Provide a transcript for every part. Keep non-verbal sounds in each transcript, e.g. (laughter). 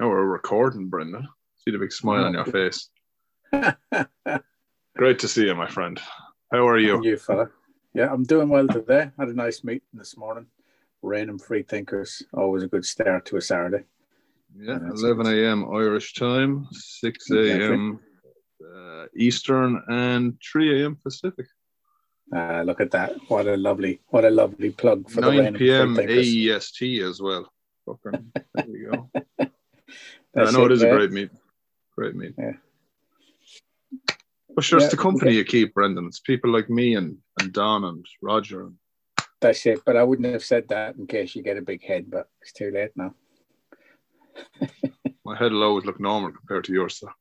Now we're recording, Brendan. See the big smile on your (laughs) face. Great to see you, my friend. How are you? And you, fella. Yeah, I'm doing well today. Had a nice meeting this morning. Random free thinkers. Always a good start to a Saturday. Yeah, 11 a.m. Irish time, 6 a.m. Uh, Eastern, and 3 a.m. Pacific. Uh, look at that! What a lovely, what a lovely plug for 9 the random p.m. free thinkers. AEST as well. Fucking, there you go. (laughs) I know it is a great meet. Great meet. Yeah. But sure, it's the company okay. you keep, Brendan. It's people like me and, and Don and Roger. And, That's it. But I wouldn't have said that in case you get a big head. But it's too late now. (laughs) my head will always look normal compared to yours. So. (laughs)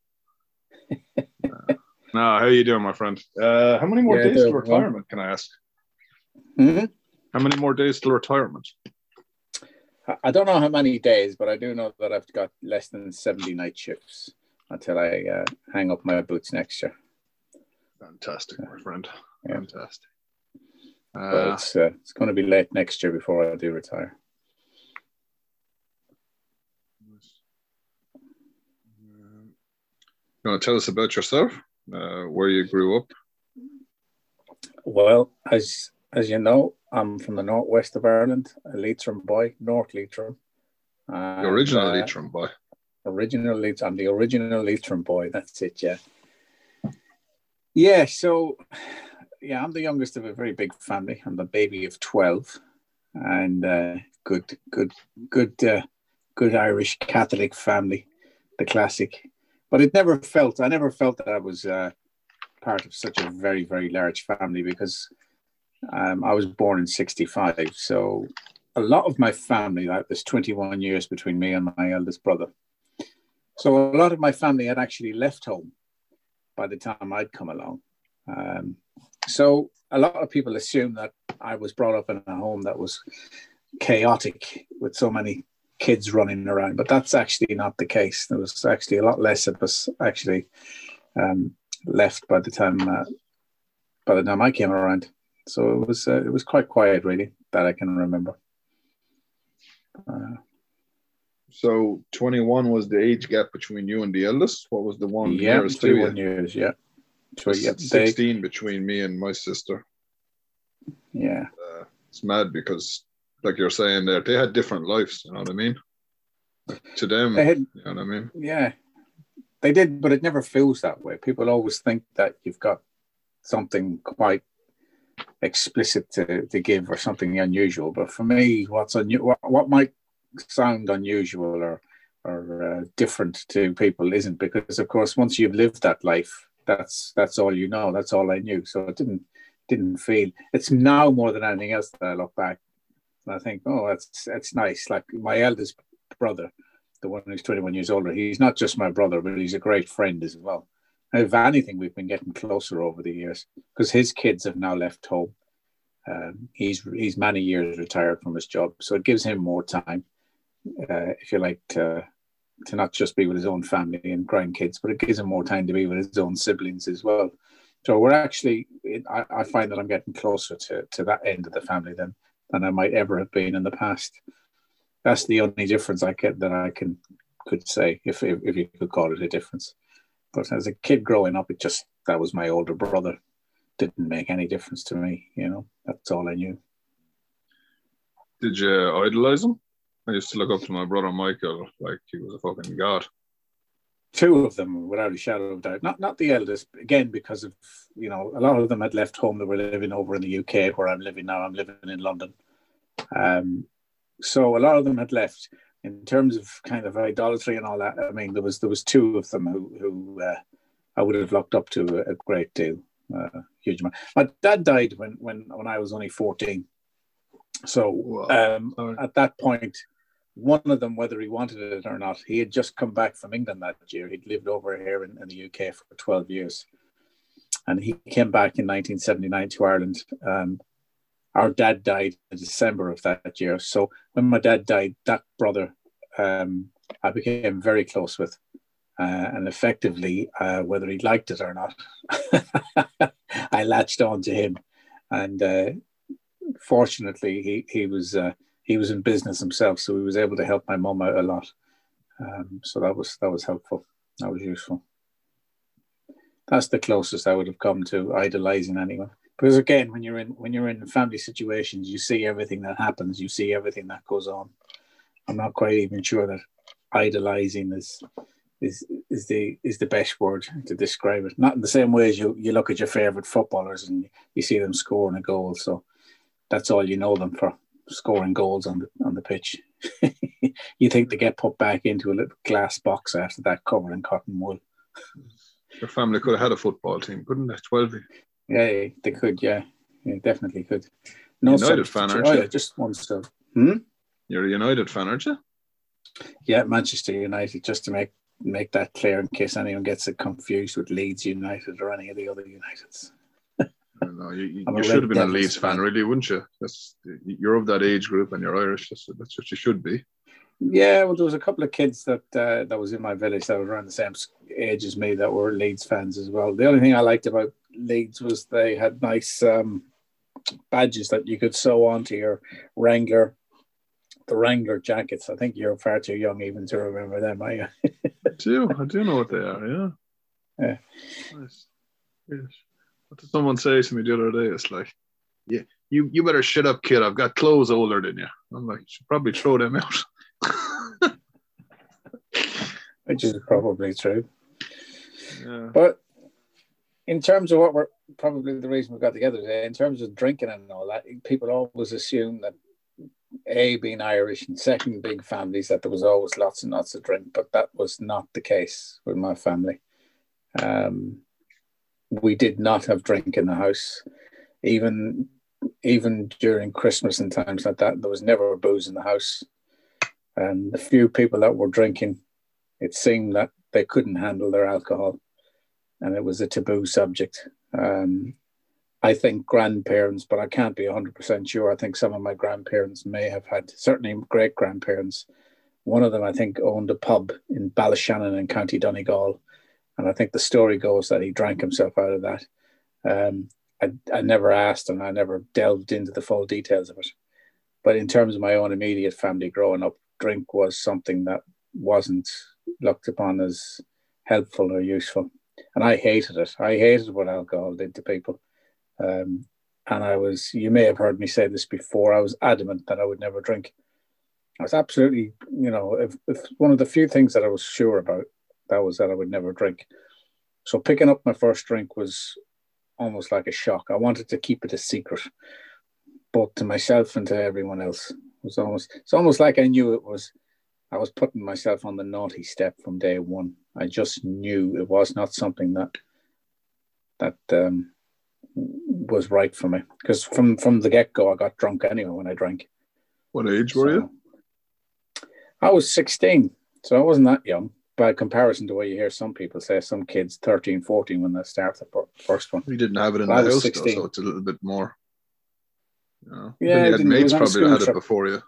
Uh, no, how you doing, my friend? Uh, how many more Yeah, days till doing well. retirement? Can I ask? hmm How many more days till retirement? I- don't know how many days, but I do know that I've got less than 70 night shifts until I uh, hang up my boots next year. Fantastic, my friend. Yeah. Fantastic. Uh, it's uh, it's going to be late next year before I do retire. you want to tell us about yourself? Uh, where you grew up? Well, as as you know, I'm from the northwest of Ireland, a Leitrim boy, North Leitrim. The original And, uh, Leitrim boy. Original Leitrim. I'm the original Leitrim boy. That's it. Yeah. Yeah. So, yeah, I'm the youngest of a very big family. I'm the baby of twelve, and uh, good, good, good, uh, good Irish Catholic family, the classic. But it never felt. I never felt that I was uh, part of such a very, very large family because um, I was born in '65. So a lot of my family, like there's 21 years between me and my eldest brother. So a lot of my family had actually left home by the time I'd come along. Um, so a lot of people assume that I was brought up in a home that was chaotic with so many kids running around, but that's actually not the case. There was actually a lot less of us actually um, left by the time uh, by the time I came around. So it was uh, it was quite quiet, really, that I can remember. Uh, So 21 was the age gap between you and the eldest. What was the one yeah, nearest to 21 you? years, yeah. So, yeah, they, 16 between me and my sister. yeah, Uh, it's mad because, like you're saying there, they had different lives. You know what I mean? Like, to them, they had, you know what I mean? yeah, they did, but it never feels that way. People always think that you've got something quite explicit to, to give or something unusual. But for me, what's unu- what, what might sound unusual or or uh, different to people isn't because, of course, once you've lived that life, that's that's all you know. That's all I knew. So it didn't didn't feel. It's now more than anything else that I look back and I think, oh, that's that's nice. Like my eldest brother, the one who's 21 years older, he's not just my brother, but he's a great friend as well. If anything, we've been getting closer over the years because his kids have now left home. Um, he's he's many years retired from his job, so it gives him more time, uh, if you like, to to not just be with his own family and grandkids, but it gives him more time to be with his own siblings as well. So we're actually, I, I find that I'm getting closer to, to that end of the family than than I might ever have been in the past. That's the only difference I can that I can could say, if, if you could call it a difference. But as a kid growing up, it just that was my older brother. Didn't make any difference to me, you know. That's all I knew. Did you idolize him? I used to look up to my brother Michael like he was a fucking god. Two of them, without a shadow of doubt. Not not the eldest, again because of you know a lot of them had left home. They were living over in the UK, where I'm living now. I'm living in London. Um, so a lot of them had left. In terms of kind of idolatry and all that, I mean, there was there was two of them who who uh, I would have looked up to a, a great deal, uh, huge amount. My dad died when when when I was only fourteen. So um, at that point, one of them, whether he wanted it or not, he had just come back from England that year. He'd lived over here in, in the UK for 12 years. And he came back in 1979 to Ireland. Um, our dad died in December of that year. So when my dad died, that brother um, I became very close with. Uh, and effectively, uh, whether he liked it or not, (laughs) I latched on to him. And uh, fortunately, he, he was uh, he was in business himself, so he was able to help my mum out a lot. Um, so that was that was helpful. That was useful. That's the closest I would have come to idolizing anyone. Because again, when you're in when you're in family situations, you see everything that happens, you see everything that goes on. I'm not quite even sure that idolizing is is is the is the best word to describe it. Not in the same way as you you look at your favorite footballers and you see them scoring a goal. So that's all you know them for scoring goals on the on the pitch. (laughs) you think they get put back into a little glass box after that covered in cotton wool. Your family could have had a football team, couldn't they? Twelve. Yeah, they could. Yeah, yeah definitely could. No United fan, aren't you? just one stuff. Hmm? You're a United fan, aren't you? Yeah, Manchester United. Just to make make that clear in case anyone gets it confused with Leeds United or any of the other Uniteds. no, you, you, you should have been a Leeds fan, fan, really, wouldn't you? That's you're of that age group and you're Irish. That's, that's what you should be. Yeah, well, there was a couple of kids that uh, that was in my village that were around the same age as me that were Leeds fans as well. The only thing I liked about Leeds was they had nice um, badges that you could sew onto your Wrangler, the Wrangler jackets. I think you're far too young even to remember them, are you? I do. I do know what they are. Yeah. Yeah. Nice. Yes. What did someone say to me the other day? It's like, yeah, you you better shut up, kid. I've got clothes older than you. I'm like, you should probably throw them out. (laughs) Which is probably true. Yeah. But in terms of what we're probably the reason we got together today, in terms of drinking and all that, people always assume that a being Irish and second big families that there was always lots and lots of drink, but that was not the case with my family. Um, we did not have drink in the house, even even during Christmas and times like that. There was never booze in the house, and the few people that were drinking, it seemed that they couldn't handle their alcohol, and it was a taboo subject. Um, I think grandparents, but I can't be 100% sure. I think some of my grandparents may have had, certainly great grandparents. One of them, I think, owned a pub in Ballyshannon in County Donegal. And I think the story goes that he drank himself out of that. Um, I, I never asked and I never delved into the full details of it. But in terms of my own immediate family growing up, drink was something that wasn't looked upon as helpful or useful. And I hated it. I hated what alcohol did to people. Um, and I was, you may have heard me say this before, I was adamant that I would never drink. I was absolutely, you know, if, if one of the few things that I was sure about, that was that I would never drink. So picking up my first drink was almost like a shock. I wanted to keep it a secret, both to myself and to everyone else. It was almost, it's almost like I knew it was, I was putting myself on the naughty step from day one. I just knew it was not something that, that, um, was right for me because from from the get go, I got drunk anyway when I drank. What age were so, you? I was 16, so I wasn't that young. By comparison to what you hear some people say, some kids 13, 14 when they start the first one. We didn't have it in but the house, though, so it's a little bit more. You know, yeah, you had mates probably had it before you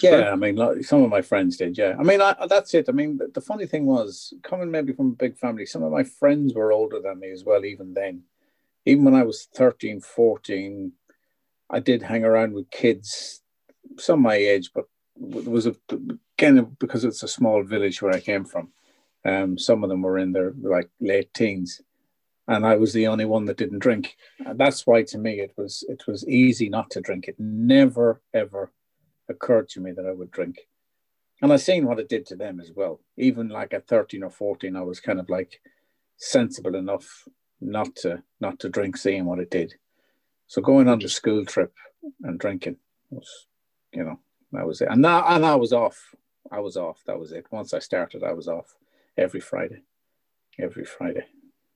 yeah, I mean, like, some of my friends did. Yeah, I mean, I, that's it. I mean, the, the funny thing was, coming maybe from a big family, some of my friends were older than me as well. Even then, even when I was 13, 14, I did hang around with kids, some my age, but it was a again because it's a small village where I came from. Um, some of them were in their like late teens, and I was the only one that didn't drink. And that's why, to me, it was it was easy not to drink. It never ever occurred to me that I would drink. And I seen what it did to them as well. Even like at 13 or 14, I was kind of like sensible enough not to not to drink, seeing what it did. So going on the school trip and drinking was, you know, that was it. And now and I was off. I was off. That was it. Once I started, I was off every Friday. Every Friday.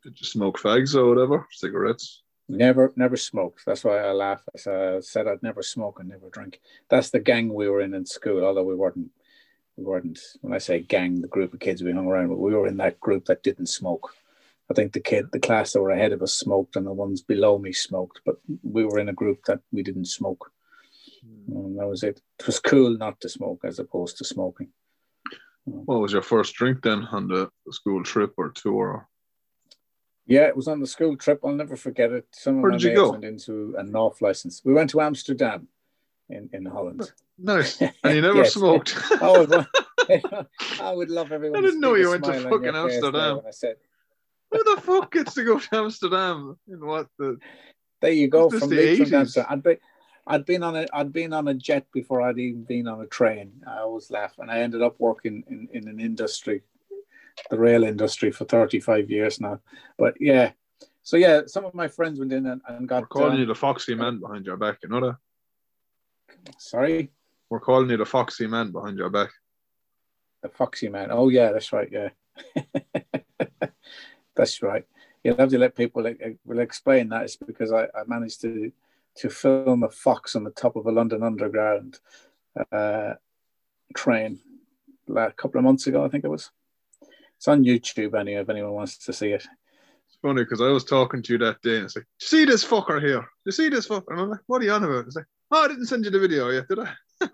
Did you smoke fags or whatever? Cigarettes? Never, never smoked. That's why I laugh. I said I'd never smoke and never drink. That's the gang we were in in school, although we weren't. We weren't. When I say gang, the group of kids we hung around with, we were in that group that didn't smoke. I think the kid, the class that were ahead of us smoked, and the ones below me smoked. But we were in a group that we didn't smoke. Mm. And that was it. It was cool not to smoke as opposed to smoking. What was your first drink then on the school trip or tour? Yeah, it was on the school trip. I'll never forget it. Some of Where my did you go? went into a North license. We went to Amsterdam in, in Holland. (laughs) Nice. And you (laughs) never smoked. (laughs) oh, I would love everyone. I to didn't know see you went to smile on fucking your face there Amsterdam. when I said, Who the fuck gets to go to Amsterdam? In what the? There you go from the Leitrim 80s? to Amsterdam. I'd be, I'd been on a, I'd been on a jet before I'd even been on a train. I always laugh, and I ended up working in, in an industry, the rail industry, for thirty five years now. But yeah, so yeah, some of my friends went in and, and got. We're calling um, you the foxy man behind your back. You know that? sorry, We're calling you the foxy man behind your back. the Foxy Man. Oh yeah, that's right. Yeah, (laughs) that's right. You'll have to let people like, will explain that. It's because I, I managed to to film a fox on the top of a London Underground uh, train like, a couple of months ago. I think it was. It's on YouTube. Anyway, if anyone wants to see it. It's funny because I was talking to you that day and it's like, you see this fucker here? You see this fucker? And I'm like, what are you on about? It's like, oh, I didn't send you the video yet, did I? (laughs)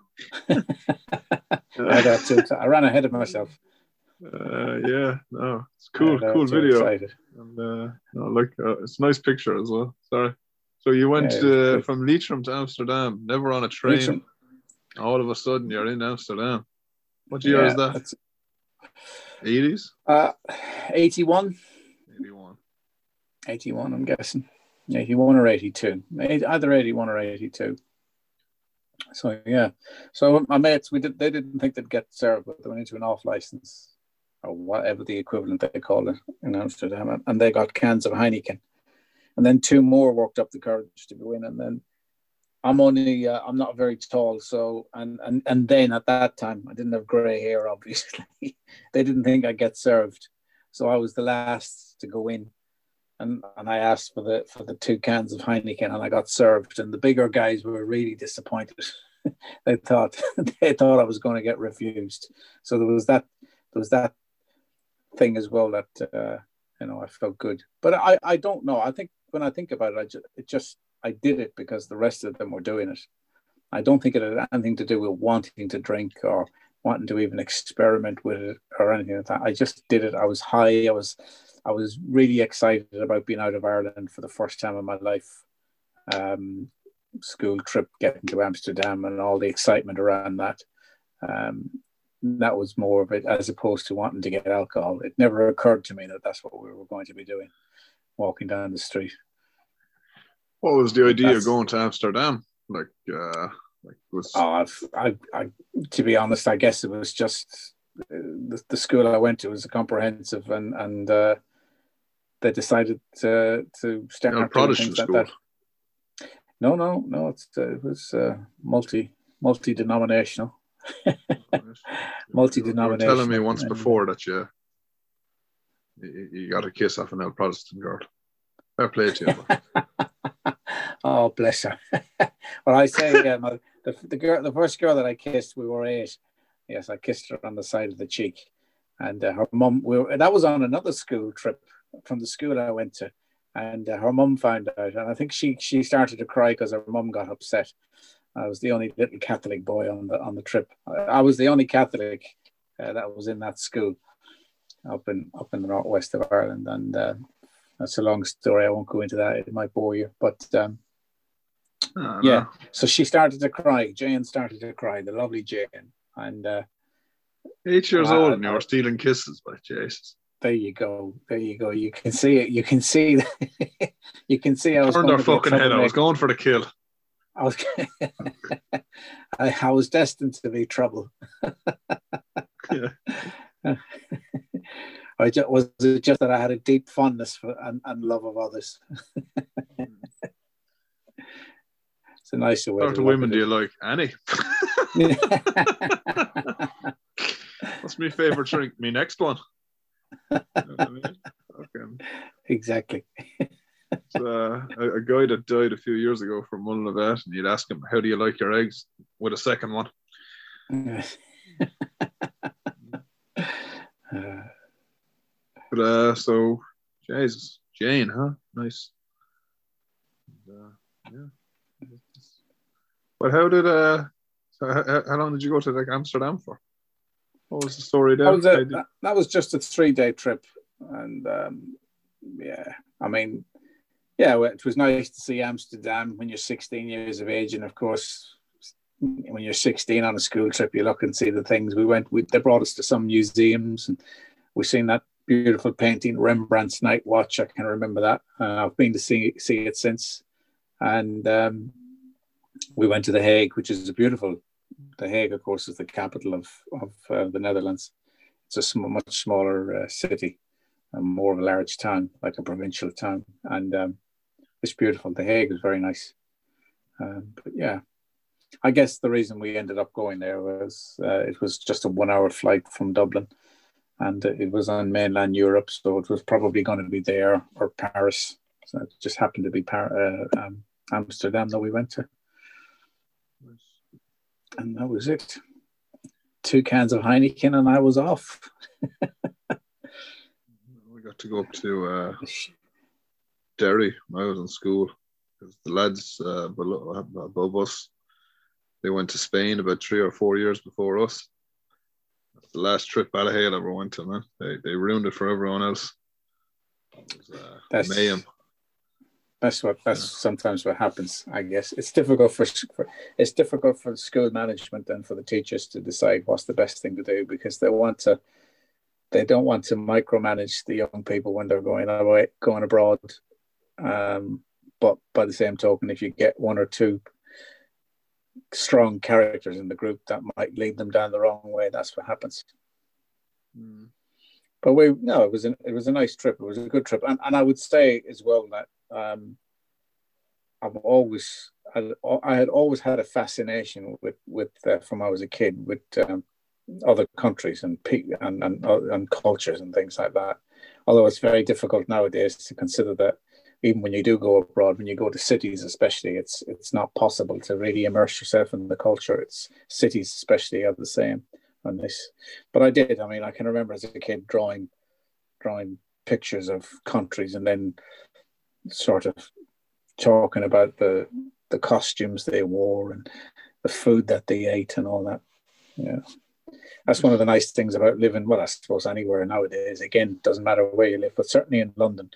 (laughs) I, got to, I ran ahead of myself. Uh, yeah, no, it's (laughs) cool, got cool video. excited. And uh, no, like uh, it's a nice picture as well. Sorry. So you went Yeah, uh, from Leitrim to Amsterdam, never on a train. Leitrim. All of a sudden, you're in Amsterdam. What year is that? That's- 80s? Uh, 81. 81. 81, I'm guessing. 81 or 82. Either 81 or 82. So, yeah. So, my mates, we did, they didn't think they'd get served, but they went into an off license or whatever the equivalent they call it in Amsterdam. And they got cans of Heineken. And then two more worked up the courage to go in. And then I'm only, uh, I'm not very tall. So, and, and, and then at that time, I didn't have gray hair, (laughs) obviously. they didn't think I'd get served. So I was the last to go in and and I asked for the for the two cans of Heineken, and I got served. And the bigger guys were really disappointed. (laughs) they thought (laughs) they thought I was going to get refused. So there was that there was that thing as well that uh, you know I felt good. But I I don't know. I think when I think about it, I just it just I did it because the rest of them were doing it. I don't think it had anything to do with wanting to drink or wanting to even experiment with it or anything like that. I just did it. I was high. I was I was really excited about being out of Ireland for the first time in my life. Um, school trip, getting to Amsterdam, and all the excitement around that. Um, that was more of it as opposed to wanting to get alcohol. It never occurred to me that that's what we were going to be doing, walking down the street. What was the idea That's- of going to Amsterdam? Like, uh, like was Oh, I've, I, I, to be honest, I guess it was just uh, the, the school I went to was a comprehensive, and and uh, they decided to to start a doing Protestant things like school. that. No, no, no. It's uh, it was uh, multi multi denominational. Multi-denominational. (laughs) Telling me once And- before that you, you you got a kiss off an old Protestant girl. Fair play to you. (laughs) oh, bless her. (laughs) well, I say, (laughs) um, uh, the, the girl, the first girl that I kissed, we were eight. Yes, I kissed her on the side of the cheek, and uh, her mum. We were, that was on another school trip from the school I went to, and uh, her mum found out, and I think she she started to cry because her mum got upset. I was the only little Catholic boy on the on the trip. I, I was the only Catholic uh, that was in that school up in up in the northwest of Ireland, and uh, that's a long story. I won't go into that; it might bore you. But um, Ah, Yeah. no. so she started to cry. Jane started to cry. The lovely Jane, and uh, Eight years Uh, old and you were stealing kisses, by Jesus. there you go. There you go. You can see it. You can see. (laughs) you can see. I was Turned going her to be a fucking head. I was going for the kill. I was. (laughs) I, I was destined to be trouble. Yeah. (laughs) I just, was it just that I had a deep fondness for and, and love of others. It's a nicer way. What sort of women do you like? Annie. (laughs) (laughs) it. What's my favourite drink? Me next one. You know I mean? Okay. exactly. (laughs) It's, uh, a, a guy that died a few years ago from one of that, and you'd ask him, "How do you like your eggs?" With a second one. Uh, But uh, so Jesus, Jane, huh? Nice. And, uh, yeah. But how did uh? So how, how- long did you go to like Amsterdam for? What was the story there? that, was a, that, that was just a three day trip. And um, yeah, I mean, yeah, it was nice to see Amsterdam when you're 16 years of age. And of course, when you're 16 on a school trip, you look and see the things. We went. We, they brought us to some museums, and we've seen that beautiful painting, Rembrandt's Night Watch. I can remember that. Uh, I've been to see see it since, and um, we went to the Hague, which is a beautiful. The Hague, of course, is the capital of of uh, the Netherlands. It's a sm- much smaller uh, city, and more of a large town, like a provincial town, and um, it's beautiful. The Hague is very nice. Um, but yeah, I guess the reason we ended up going there was uh, it was just a one-hour flight from Dublin, and it was on mainland Europe, so it was probably going to be there or Paris. So it just happened to be uh, um, Amsterdam that we went to, and that was it. Two cans of Heineken, and I was off. (laughs) we got to go up to uh, Derry. When I was in school the lads uh, below, above us they went to Spain about three or four years before us. That's the last trip Ballyhale ever went to, man. They, they ruined it for everyone else. Was, uh, that's mayhem. That's what that's yeah. sometimes what happens. I guess it's difficult for, for it's difficult for school management and for the teachers to decide what's the best thing to do because they want to they don't want to micromanage the young people when they're going away going abroad. Um, but by the same token, if you get one or two strong characters in the group that might lead them down the wrong way. That's what happens. Mm. But we no, it was an, it was a nice trip. It was a good trip, and and I would say as well that um, I've always I, I had always had a fascination with with uh, from I was a kid with um, other countries and, and and and cultures and things like that. Although it's very difficult nowadays to consider that even when you do go abroad, when you go to cities, especially, it's it's not possible to really immerse yourself in the culture. It's cities, especially, are the same on this. But I did. I mean, I can remember as a kid drawing drawing pictures of countries and then sort of talking about the the costumes they wore and the food that they ate and all that. Yeah. That's one of the nice things about living, well, I suppose anywhere nowadays. Again, doesn't matter where you live, but certainly in London,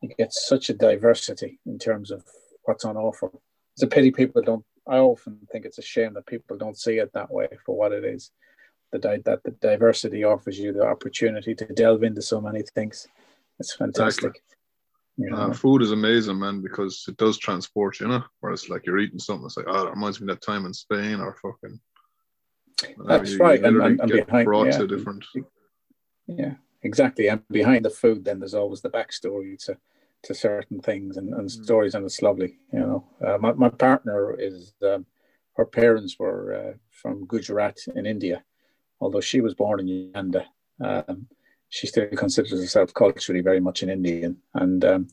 you get such a diversity in terms of what's on offer. It's a pity people don't. I often think it's a shame that people don't see it that way for what it is. The that the diversity offers you the opportunity to delve into so many things. It's fantastic. Exactly. You know? uh, food is amazing, man, because it does transport you, know. Whereas like you're eating something, it's like, oh, that reminds me of that time in Spain or fucking. That's you, right, you and, and, and behind brought yeah, to different. Yeah, exactly. And behind the food, then there's always the backstory to to certain things and, and mm. stories, and it's lovely. You know, uh, my my partner is um, her parents were uh, from Gujarat in India, although she was born in Uganda. Um, she still considers herself culturally very much an Indian, and um,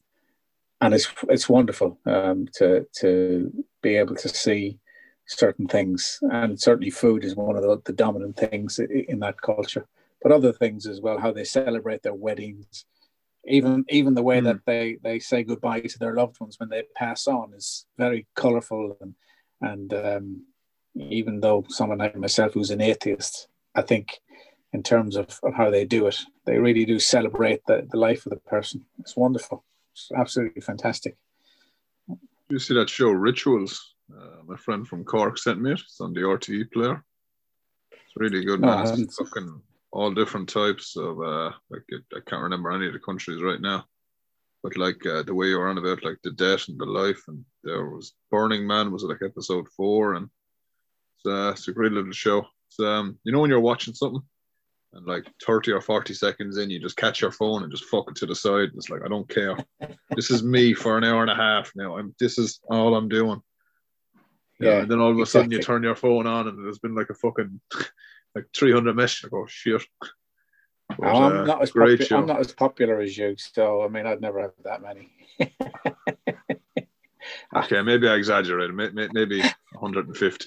and it's it's wonderful um, to to be able to see certain things, and certainly food is one of the, the dominant things in that culture. But other things as well, how they celebrate their weddings, even even the way mm. that they they say goodbye to their loved ones when they pass on is very colorful and and um, even though someone like myself who's an atheist i think in terms of, of how they do it. They really do celebrate the, the life of the person. It's wonderful. It's absolutely fantastic. You see that show rituals uh, my friend from cork sent me it. It's on the rte player. It's really good no, man. It's fucking all different types of uh like I can't remember any of the countries right now, but like uh, the way you were on about like the death and the life, and there was Burning Man was like episode four, and it's, uh, it's a great little show. It's um you know when you're watching something. And like 30 or 40 seconds in, you just catch your phone and just fuck it to the side. And it's like, I don't care. (laughs) this is me for an hour and a half now. I'm this is all I'm doing. Yeah. and then all of a exactly. sudden you turn your phone on and there's been like a fucking (laughs) like 300 messages. I go, shit. But, I'm, uh, not as popu- I'm not as popular as you, so I mean, I'd never have that many. (laughs) okay, maybe I exaggerated. Maybe 150.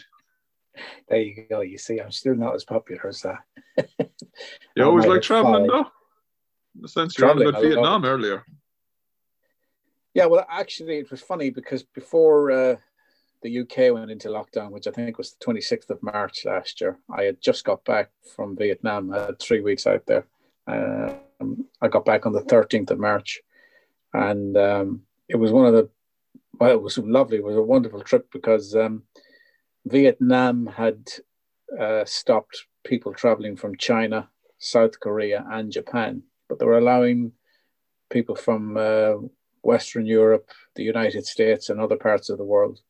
There you go. You see, I'm still not as popular as that. you always like traveling, though. In the sense you're about Vietnam earlier. Yeah, well, actually, it was funny because before uh, the UK went into lockdown, which I think was the 26th of March last year. I had just got back from Vietnam. I had three weeks out there. Um, I got back on the 13th of March, and um, it was one of the well, it was lovely. It was a wonderful trip because um, Vietnam had uh, stopped people traveling from China, South Korea, and Japan, but they were allowing people from uh, Western Europe, the United States, and other parts of the world.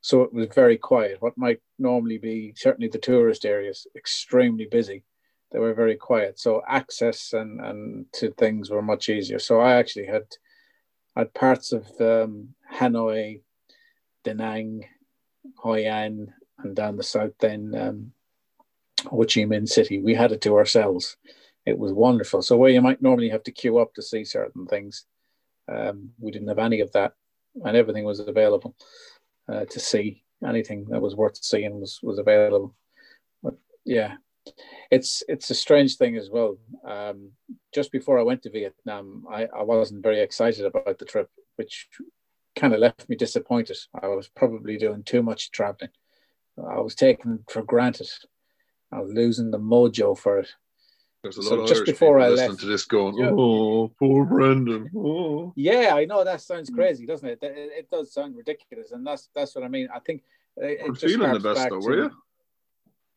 So it was very quiet. What might normally be certainly the tourist areas extremely busy, they were very quiet. So access and, and to things were much easier. So I actually had had parts of um, Hanoi, Da Nang, Hoi An, and down the south then um, Ho Chi Minh City. We had it to ourselves. It was wonderful. So where you might normally have to queue up to see certain things, um, we didn't have any of that, and everything was available uh, to see. Anything that was worth seeing was was available. But yeah, it's it's a strange thing as well. Um, just before I went to Vietnam, I, I wasn't very excited about the trip, which kind of left me disappointed. I was probably doing too much traveling. I was taking for granted. I was losing the mojo for it. There's a lot So of just Irish before I listening left- to this going, oh, poor Brendan. Oh. Yeah, I know that sounds mm. crazy, doesn't it? It, it does sound ridiculous, and that's that's what I mean. I think it, You weren't feeling the best though, were you?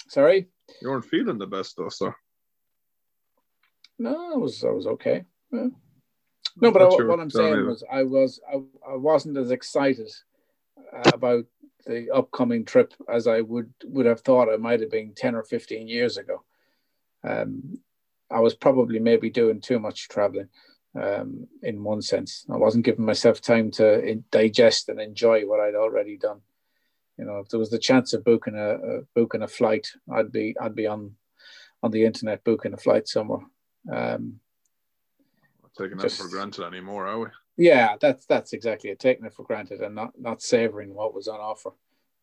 Sorry, You weren't feeling the best though, sir. no, I was I was okay. Yeah. No, but I, what I'm saying was I was I, I wasn't as excited uh, about the upcoming trip as I would would have thought I might have been ten or fifteen years ago. Um, I was probably maybe doing too much traveling. Um, in one sense, I wasn't giving myself time to in- digest and enjoy what I'd already done. You know, if there was the chance of booking a, a booking a flight, I'd be I'd be on on the internet booking a flight somewhere. Um, Taking that for granted anymore, are we? yeah, that's that's exactly it. Taking it for granted and not not savoring what was on offer.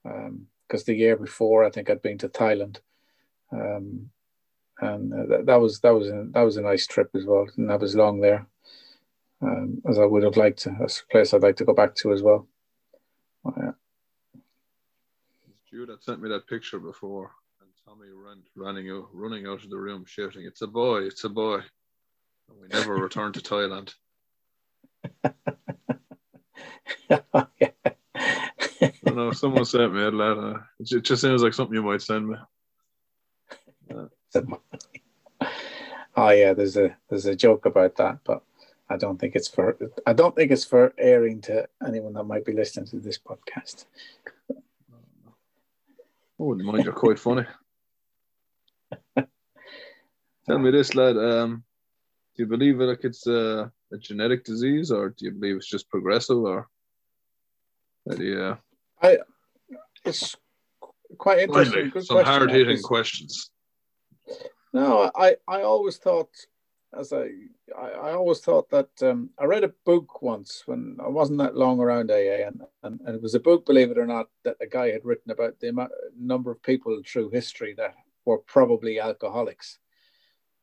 Because the year before, I think I'd been to Thailand, um, and uh, that, that was that was a, that was a nice trip as well. And I was long there, um, as I would have liked to. That's a place I'd like to go back to as well. Yeah. Jude had sent me that picture before, and Tommy ran running out, running out of the room, shouting, "It's a boy! It's a boy!" We never returned to Thailand. yeah. I don't know. Someone sent me a letter. It just sounds like something you might send me. oh yeah, there's a there's a joke about that, but I don't think it's for I don't think it's for airing to anyone that might be listening to this podcast. I wouldn't mind. You're quite funny. Tell me this, lad. Um, do you believe it like it's a, a genetic disease, or do you believe it's just progressive, or yeah, I It's quite interesting. finally Good some question, hard hitting questions. No, I, I always thought, as I, I, I always thought that um, I read a book once when I wasn't that long around AA, and, and, and it was a book, believe it or not, that a guy had written about the amount, number of people through history that were probably alcoholics.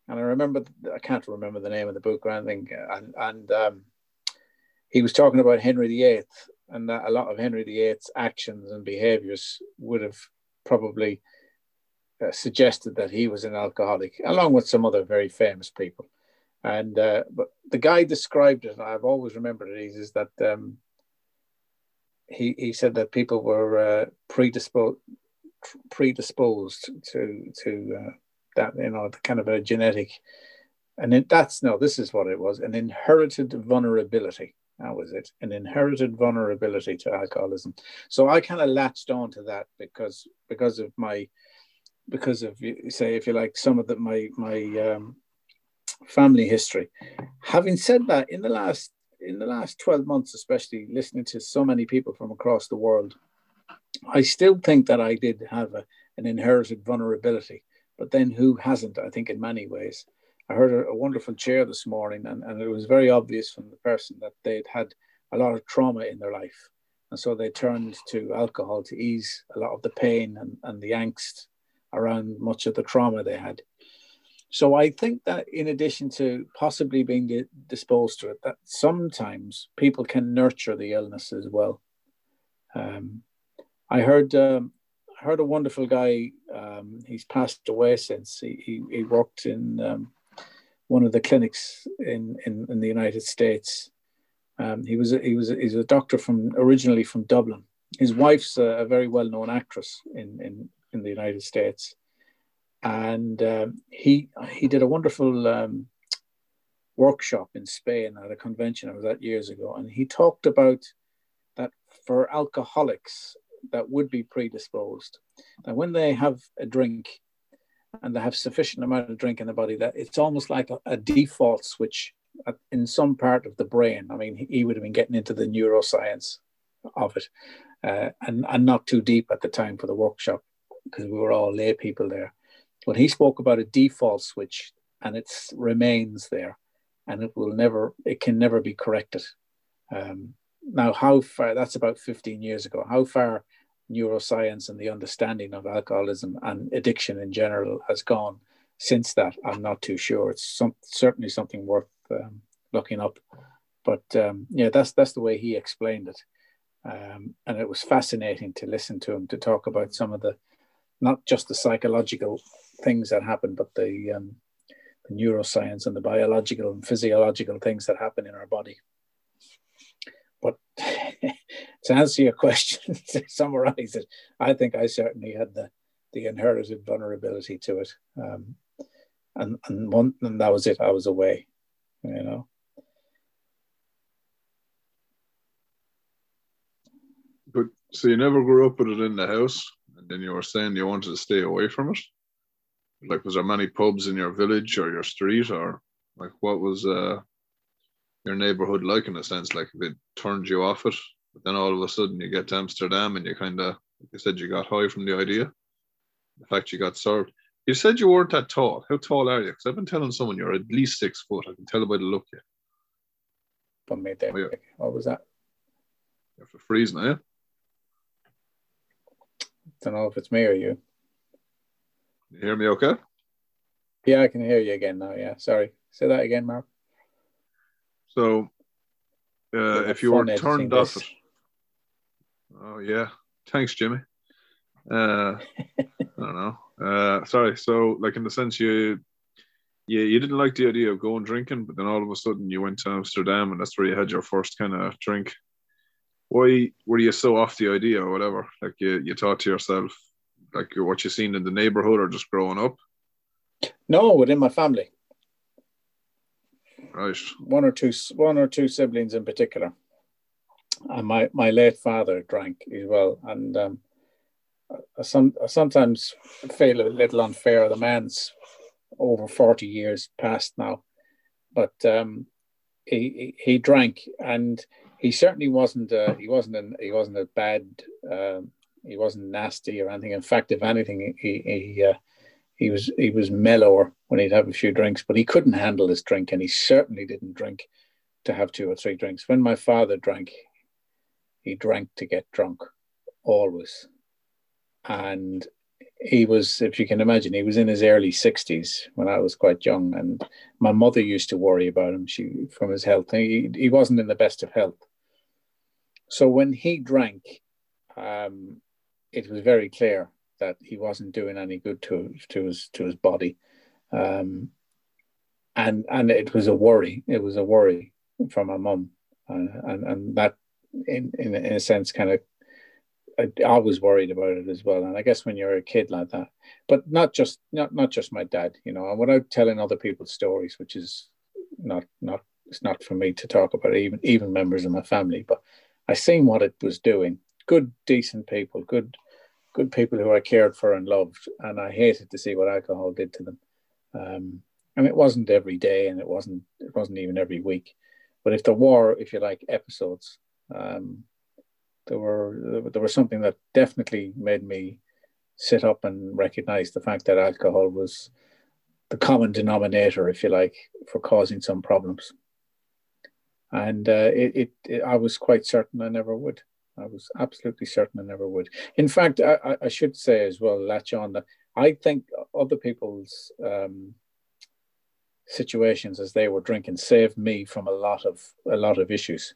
And I remember, I can't remember the name of the book or anything, and, and um, he was talking about Henry VIII, and that a lot of Henry VIII's actions and behaviors would have probably uh, suggested that he was an alcoholic, along with some other very famous people. And uh, but the guy described it, and I've always remembered it. Is that um, he he said that people were uh, predisposed predisposed to to uh, that you know kind of a genetic, and it, that's no. This is what it was: an inherited vulnerability. That was it, an inherited vulnerability to alcoholism. So I kind of latched on to that because because of my because of say if you like some of the, my my um, family history. Having said that, in the last in the last twelve months, especially listening to so many people from across the world, I still think that I did have a, an inherited vulnerability. But then, who hasn't? I think in many ways. I heard a, wonderful chair this morning, and, and it was very obvious from the person that they'd had a lot of trauma in their life. And so they turned to alcohol to ease a lot of the pain and, and the angst around much of the trauma they had. So I think that in addition to possibly being di- disposed to it, that sometimes people can nurture the illness as well. Um, I heard um, heard a wonderful guy. Um, he's passed away since he he, he worked in um, one of the clinics in, in, in the United States. Um, he was a, he was a, he's a doctor from originally from Dublin, his wife's a, a very well known actress in, in, in the United States. And um, he, he did a wonderful um, workshop in Spain at a convention I was at years ago. And he talked about that for alcoholics that would be predisposed, that when they have a drink and they have sufficient amount of drink in the body, that it's almost like a, a default switch in some part of the brain. I mean, he would have been getting into the neuroscience of it, uh, and and not too deep at the time for the workshop because we were all lay people there. But he spoke about a default switch, and it remains there, and it will never, it can never be corrected. Um, now, how far? That's about fifteen years ago. How far neuroscience and the understanding of alcoholism and addiction in general has gone since that, I'm not too sure. It's some, certainly something worth um, looking up. But um, yeah, that's that's the way he explained it, um, and it was fascinating to listen to him to talk about some of the, not just the psychological things that happen, but the, um, the neuroscience and the biological and physiological things that happen in our body. But (laughs) to answer your question, (laughs) to summarize it, I think I certainly had the the inherited vulnerability to it. Um, and and one and that was it. I was away you know. But so you never grew up with it in the house, and then you were saying you wanted to stay away from it. Like, was there many pubs in your village or your street, or like what was uh, your neighborhood like in a sense? Like, it turned you off it, but then all of a sudden you get to Amsterdam and you kind of, like you said, you got high from the idea. The fact you got served. You said you weren't that tall. How tall are you? Because I've been telling someone you're at least six foot. I can tell by the look you. But made there. Oh. What was that? You're for freezing, you? Don't know if it's me or you. You hear me okay? Yeah, I can hear you again now. Yeah, sorry. Say that again, Mark. So, uh, if you were turned off oh yeah, thanks, Jimmy. Uh, (laughs) I don't know. Uh, sorry. So, like in the sense you, yeah, you didn't like the idea of going drinking, but then all of a sudden you went to Amsterdam, and that's where you had your first kind of drink. Why were you so off the idea, or whatever? Like you, you thought to yourself, like what you seen in the neighborhood, or just growing up? No, within my family. Right. One or two, one or two siblings in particular. And my my late father drank as well, and um, I, some, I sometimes feel a little unfair. The man's over 40 years past now, but um, he, he, he drank and he certainly wasn't uh, he wasn't an, he wasn't a bad um, he wasn't nasty or anything. In fact, if anything, he he uh, he was he was mellower when he'd have a few drinks, but he couldn't handle his drink, and he certainly didn't drink to have two or three drinks. When my father drank, he drank to get drunk, always and he was, if you can imagine, he was in his early 60s when I was quite young. And my mother used to worry about him she, from his health. He, he wasn't in the best of health. So when he drank, um, it was very clear that he wasn't doing any good to, to, his, to his body. Um, and, and it was a worry. It was a worry for my mum. Uh, and, and that, in, in, in a sense, kind of I, I was worried about it as well. And I guess when you're a kid like that, but not just not not just my dad, you know, and without telling other people's stories, which is not not it's not for me to talk about even even members of my family. But I seen what it was doing. Good, decent people, good good people who I cared for and loved, and I hated to see what alcohol did to them. Um, and it wasn't every day, and it wasn't it wasn't even every week. But if there were, if you like, episodes, um, there were there was something that definitely made me sit up and recognize the fact that alcohol was the common denominator, if you like, for causing some problems. And uh, it, it, it, I was quite certain I never would. I was absolutely certain I never would. In fact, I, I should say as well, latch on that I think other people's um, situations as they were drinking saved me from a lot of a lot of issues.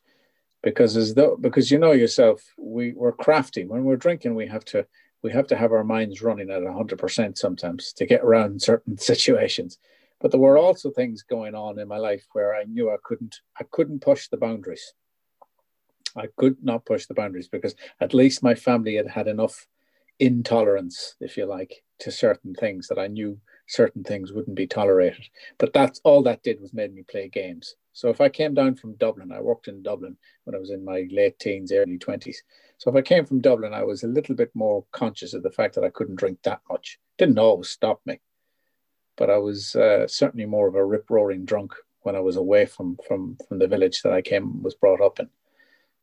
Because as though because you know yourself we we're crafty. When we're drinking we have to we have to have our minds running at 100% sometimes to get around (laughs) certain situations. But there were also things going on in my life where i knew i couldn't i couldn't push the boundaries I could not push the boundaries because at least my family had had enough intolerance, if you like, to certain things that I knew certain things wouldn't be tolerated. But that's all that did was made me play games. So if I came down from Dublin, I worked in Dublin when I was in my late teens, early 20s. So if I came from Dublin, I was a little bit more conscious of the fact that I couldn't drink that much. Didn't always stop me, but I was uh, certainly more of a rip roaring drunk when I was away from from from the village that I came was brought up in,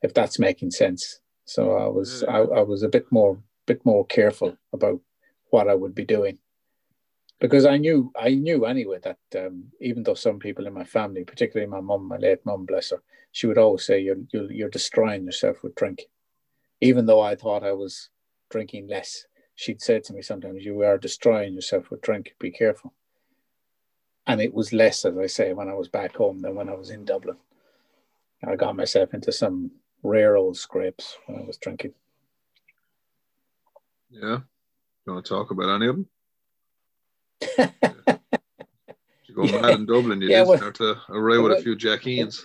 if that's making sense. So I was I, I was a bit more bit more careful about what I would be doing because I knew I knew anyway that um, even though some people in my family, particularly my mum, my late mum, bless her, she would always say you're, you're you're destroying yourself with drink, even though I thought I was drinking less. She'd say to me sometimes, "You are destroying yourself with drink. Be careful." And it was less, as I say, when I was back home than when I was in Dublin. I got myself into some rare old scrapes when I was drinking. Yeah, you want to talk about any of them? (laughs) you go mad in Dublin, you yeah, well, start to array with a few Jack The,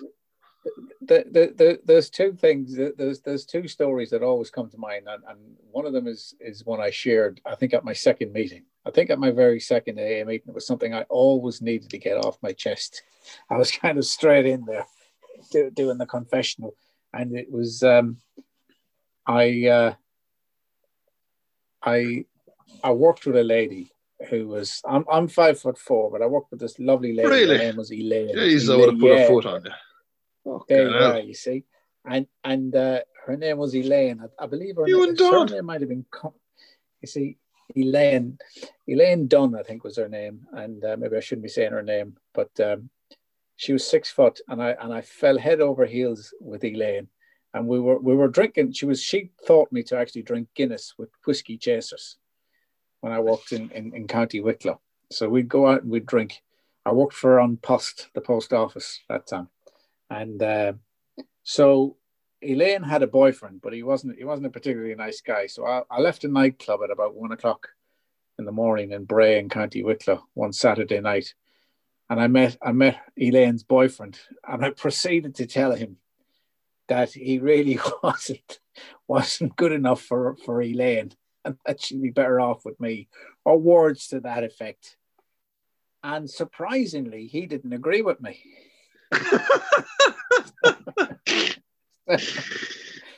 the, the, there's two things. There's there's two stories that always come to mind, and, and one of them is is one I shared. I think at my second meeting. I think at my very second AA meeting, it was something I always needed to get off my chest. I was kind of straight in there, do, doing the confessional, and it was um, I uh, I I worked with a lady who was I'm I'm five foot four, but I worked with this lovely lady. Really? Her name was Elaine. Jeez, I would have put yeah. a foot on you. Oh, there you are, you see. And and uh, her name was Elaine. I, I believe her, you name, her name might have been you see, Elaine Elaine Dunn, I think was her name. And uh, maybe I shouldn't be saying her name, but um, she was six foot and I and I fell head over heels with Elaine. And we were we were drinking. She was she taught me to actually drink Guinness with whiskey chasers when I worked in, in, in County Wicklow. So we'd go out and we'd drink. I worked for An Post, the post office that time. And uh, so Elaine had a boyfriend, but he wasn't he wasn't a particularly nice guy. So I, I left a nightclub at about one o'clock in the morning in Bray in County Wicklow one Saturday night. And I met I met Elaine's boyfriend and I proceeded to tell him that he really (laughs) wasn't wasn't good enough for, for Elaine and that she'd be better off with me, or words to that effect. And surprisingly, he didn't agree with me.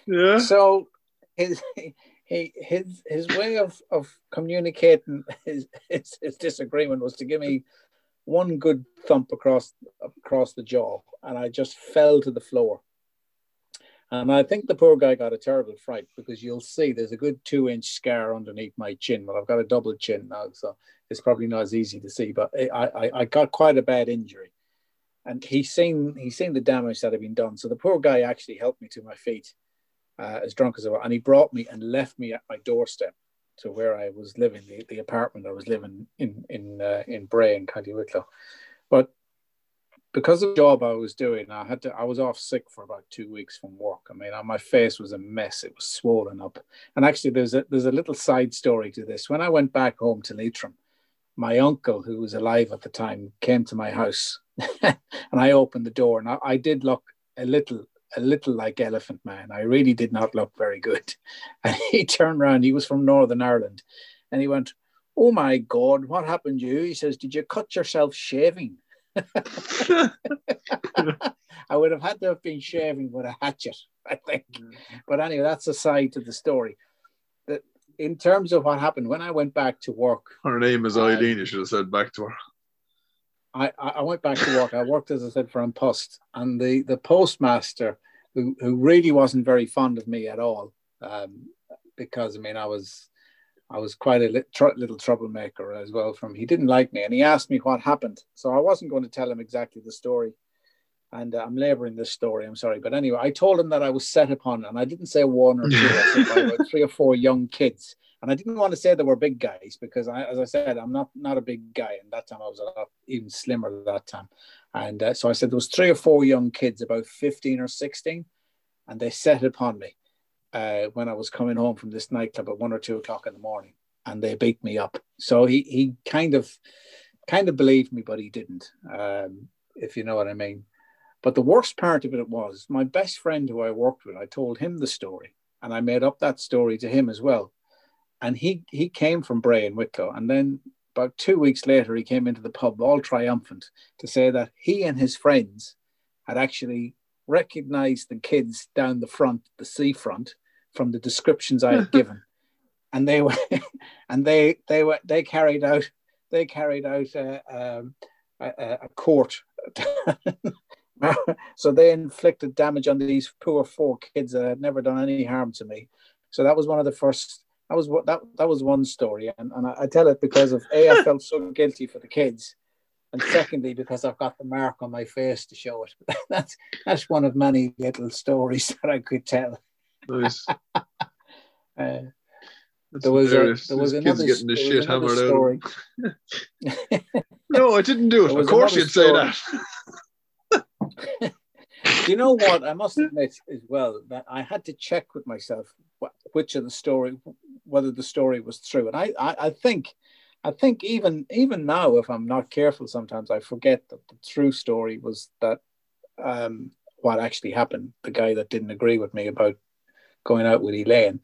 yeah. So his he, his his way of, of communicating his, his, his disagreement was to give me one good thump across across the jaw, and I just fell to the floor. And I think the poor guy got a terrible fright because you'll see there's a good two inch scar underneath my chin. Well, I've got a double chin now, so it's probably not as easy to see, but I, I, I got quite a bad injury. And he's seen he's seen the damage that had been done. So the poor guy actually helped me to my feet, uh, as drunk as I was, and he brought me and left me at my doorstep to where I was living, the, the apartment I was living in in uh, in Bray in County Wicklow. But because of the job I was doing, I had to. I was off sick for about two weeks from work. I mean, my face was a mess. It was swollen up. And actually, there's a there's a little side story to this. When I went back home to Leitrim, my uncle, who was alive at the time, came to my house, (laughs) and I opened the door, and I, I did look a little a little like Elephant Man. I really did not look very good. (laughs) And he turned around. He was from Northern Ireland, and he went, "Oh my God, what happened to you?" He says, "Did you cut yourself shaving?" (laughs) I would have had to have been shaving with a hatchet, I think. Mm. But anyway, that's a side to the story. That in terms of what happened when I went back to work. Her name is Eileen. you should have said back to her. I, I went back to work. I worked, as I said, for An Post, and the the postmaster, who who really wasn't very fond of me at all, um, because I mean I was I was quite a little troublemaker as well. From he didn't like me, and he asked me what happened. So I wasn't going to tell him exactly the story, and uh, I'm labouring this story. I'm sorry, but anyway, I told him that I was set upon, and I didn't say one or two. I said three or four young kids, and I didn't want to say they were big guys because, I, as I said, I'm not not a big guy, and that time I was a lot even slimmer that time, and uh, so I said there was three or four young kids, about fifteen or sixteen, and they set upon me uh, when I was coming home from this nightclub at one or two o'clock in the morning, and they beat me up. So he he kind of kind of believed me, but he didn't, um, if you know what I mean. But the worst part of it was my best friend who I worked with, I told him the story and I made up that story to him as well. And he he came from Bray and Wicklow. And then about two weeks later, he came into the pub all triumphant to say that he and his friends had actually recognized the kids down the front, the seafront, from the descriptions I had (laughs) given. And they were (laughs) and they they were they carried out they carried out a, um, a, a court (laughs) so they inflicted damage on these poor four kids that had never done any harm to me. So that was one of the first. That was what that that was one story, and, and I, I tell it because of a I (laughs) felt so guilty for the kids, and secondly because I've got the mark on my face to show it. (laughs) that's that's one of many little stories (laughs) that I could tell. Nice. uh, there was a, there was another, getting the shit hammered story. out. no, I didn't do it. Of course, you'd story. say that. You know what? I must admit as well that I had to check with myself which of the story, whether the story was true. And I, I, I think, I think even even now, if I'm not careful, sometimes I forget that the true story was that um, what actually happened. The guy that didn't agree with me about going out with Elaine,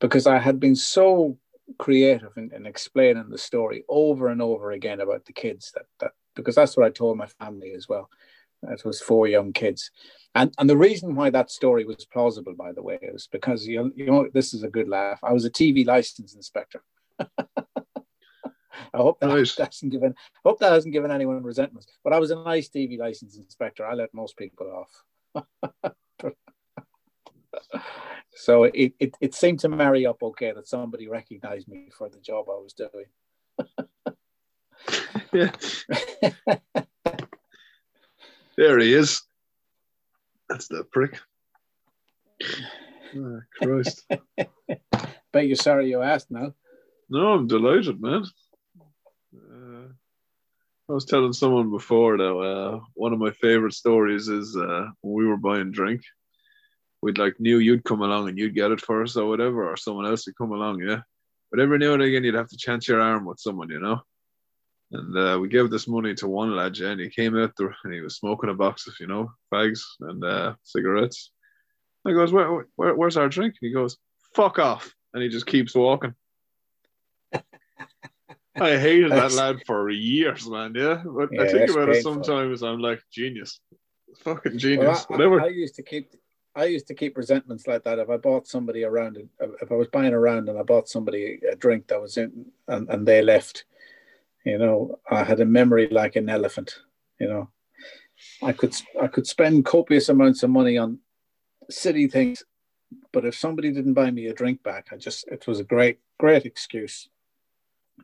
because I had been so creative in, in explaining the story over and over again about the kids that that because that's what I told my family as well it was four young kids. And, and the reason why that story was plausible, by the way, is because you, you know this is a good laugh. I was a TV license inspector. (laughs) I hope that nice. hasn't given hope that hasn't given anyone resentment. But I was a nice TV license inspector. I let most people off. (laughs) so it, it it seemed to marry up okay that somebody recognized me for the job I was doing. yeah. (laughs) There he is. That's the prick. Oh, Christ. (laughs) Bet you're sorry you asked now. No, I'm delighted, man. Uh, I was telling someone before that uh, one of my favorite stories is uh, when we were buying drink. We'd like knew you'd come along and you'd get it for us or whatever, or someone else would come along, yeah. But every now and again, you'd have to chance your arm with someone, you know. And uh, we gave this money to one lad, and he came out there and he was smoking a box of, you know, fags and uh, cigarettes. I goes, where, where, where's our drink? And he goes, fuck off. And he just keeps walking. (laughs) I hated that lad for years, man. Yeah. But yeah, I think about it sometimes, I'm like, genius. Fucking genius. Well, I, Whatever. I, I used to keep I used to keep resentments like that. If I bought somebody around, if I was buying around and I bought somebody a drink that was in, and, and they left, you know, I had a memory like an elephant. You know, I could I could spend copious amounts of money on silly things, but if somebody didn't buy me a drink back, I just it was a great great excuse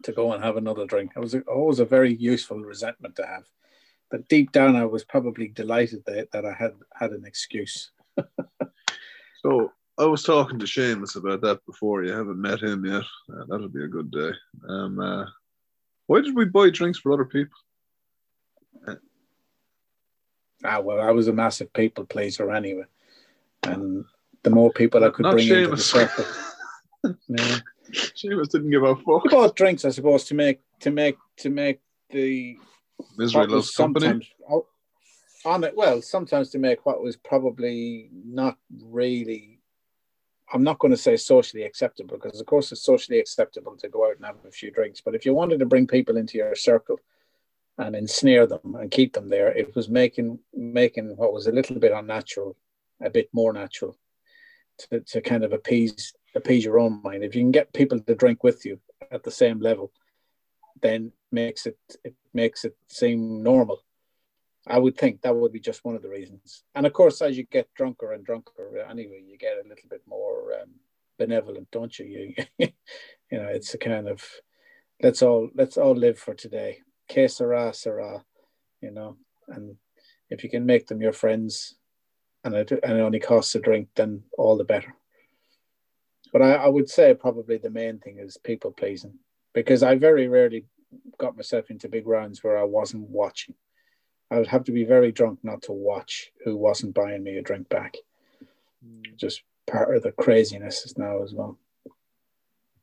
to go and have another drink. It was always a very useful resentment to have. But deep down, I was probably delighted that, that I had had an excuse. (laughs) so I was talking to Seamus about that before. You haven't met him yet. Uh, that'll be a good day. Um, uh, why did we buy drinks for other people? Ah, well, I was a massive people pleaser anyway, and the more people I could Not bring Seamus. into the circle. (laughs) yeah. Seamus didn't give a fuck. We bought drinks, I suppose, to make to make to make the misery loves company. On it, well, sometimes to make what was probably not really I'm not going to say socially acceptable because, of course, it's socially acceptable to go out and have a few drinks. But if you wanted to bring people into your circle and ensnare them and keep them there, it was making making what was a little bit unnatural a bit more natural to, to kind of appease appease your own mind. If you can get people to drink with you at the same level, then makes it it makes it seem normal. I would think that would be just one of the reasons. And of course, as you get drunker and drunker, anyway, you get a little bit more um, benevolent, don't you? You, (laughs) you know, it's a kind of let's all let's all live for today. Que sera, sera, you know. And if you can make them your friends, and it, and it only costs a drink, then all the better. But I, I would say probably the main thing is people pleasing because I very rarely got myself into big rounds where I wasn't watching. I would have to be very drunk not to watch who wasn't buying me a drink back. Mm. Just part of the craziness is now as well.